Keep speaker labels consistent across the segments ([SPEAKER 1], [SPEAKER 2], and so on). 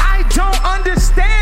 [SPEAKER 1] I don't understand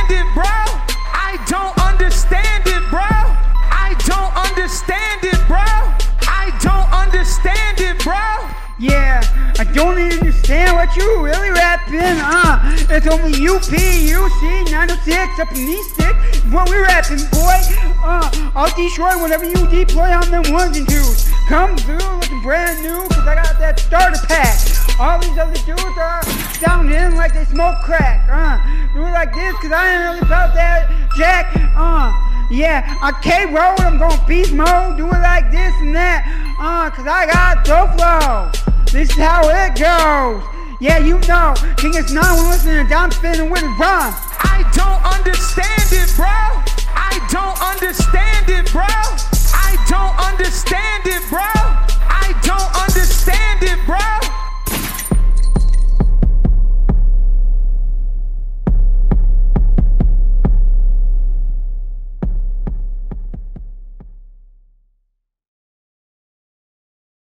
[SPEAKER 2] Yeah, I don't even understand what you really rapping, uh. It's only UP, UC, 906, up in these sticks. What we rapping, boy. Uh, I'll destroy whatever you deploy on them ones and twos. Come through looking brand new, cause I got that starter pack. All these other dudes are sounding like they smoke crack, uh. Do it like this, cause I ain't really about that jack, uh. Yeah, on K Road, I'm going beast mode. Do it like this and that. Uh, cause I got the flow. This is how it goes. Yeah, you know. King is not listening to Don spinning with his.
[SPEAKER 1] I don't understand it,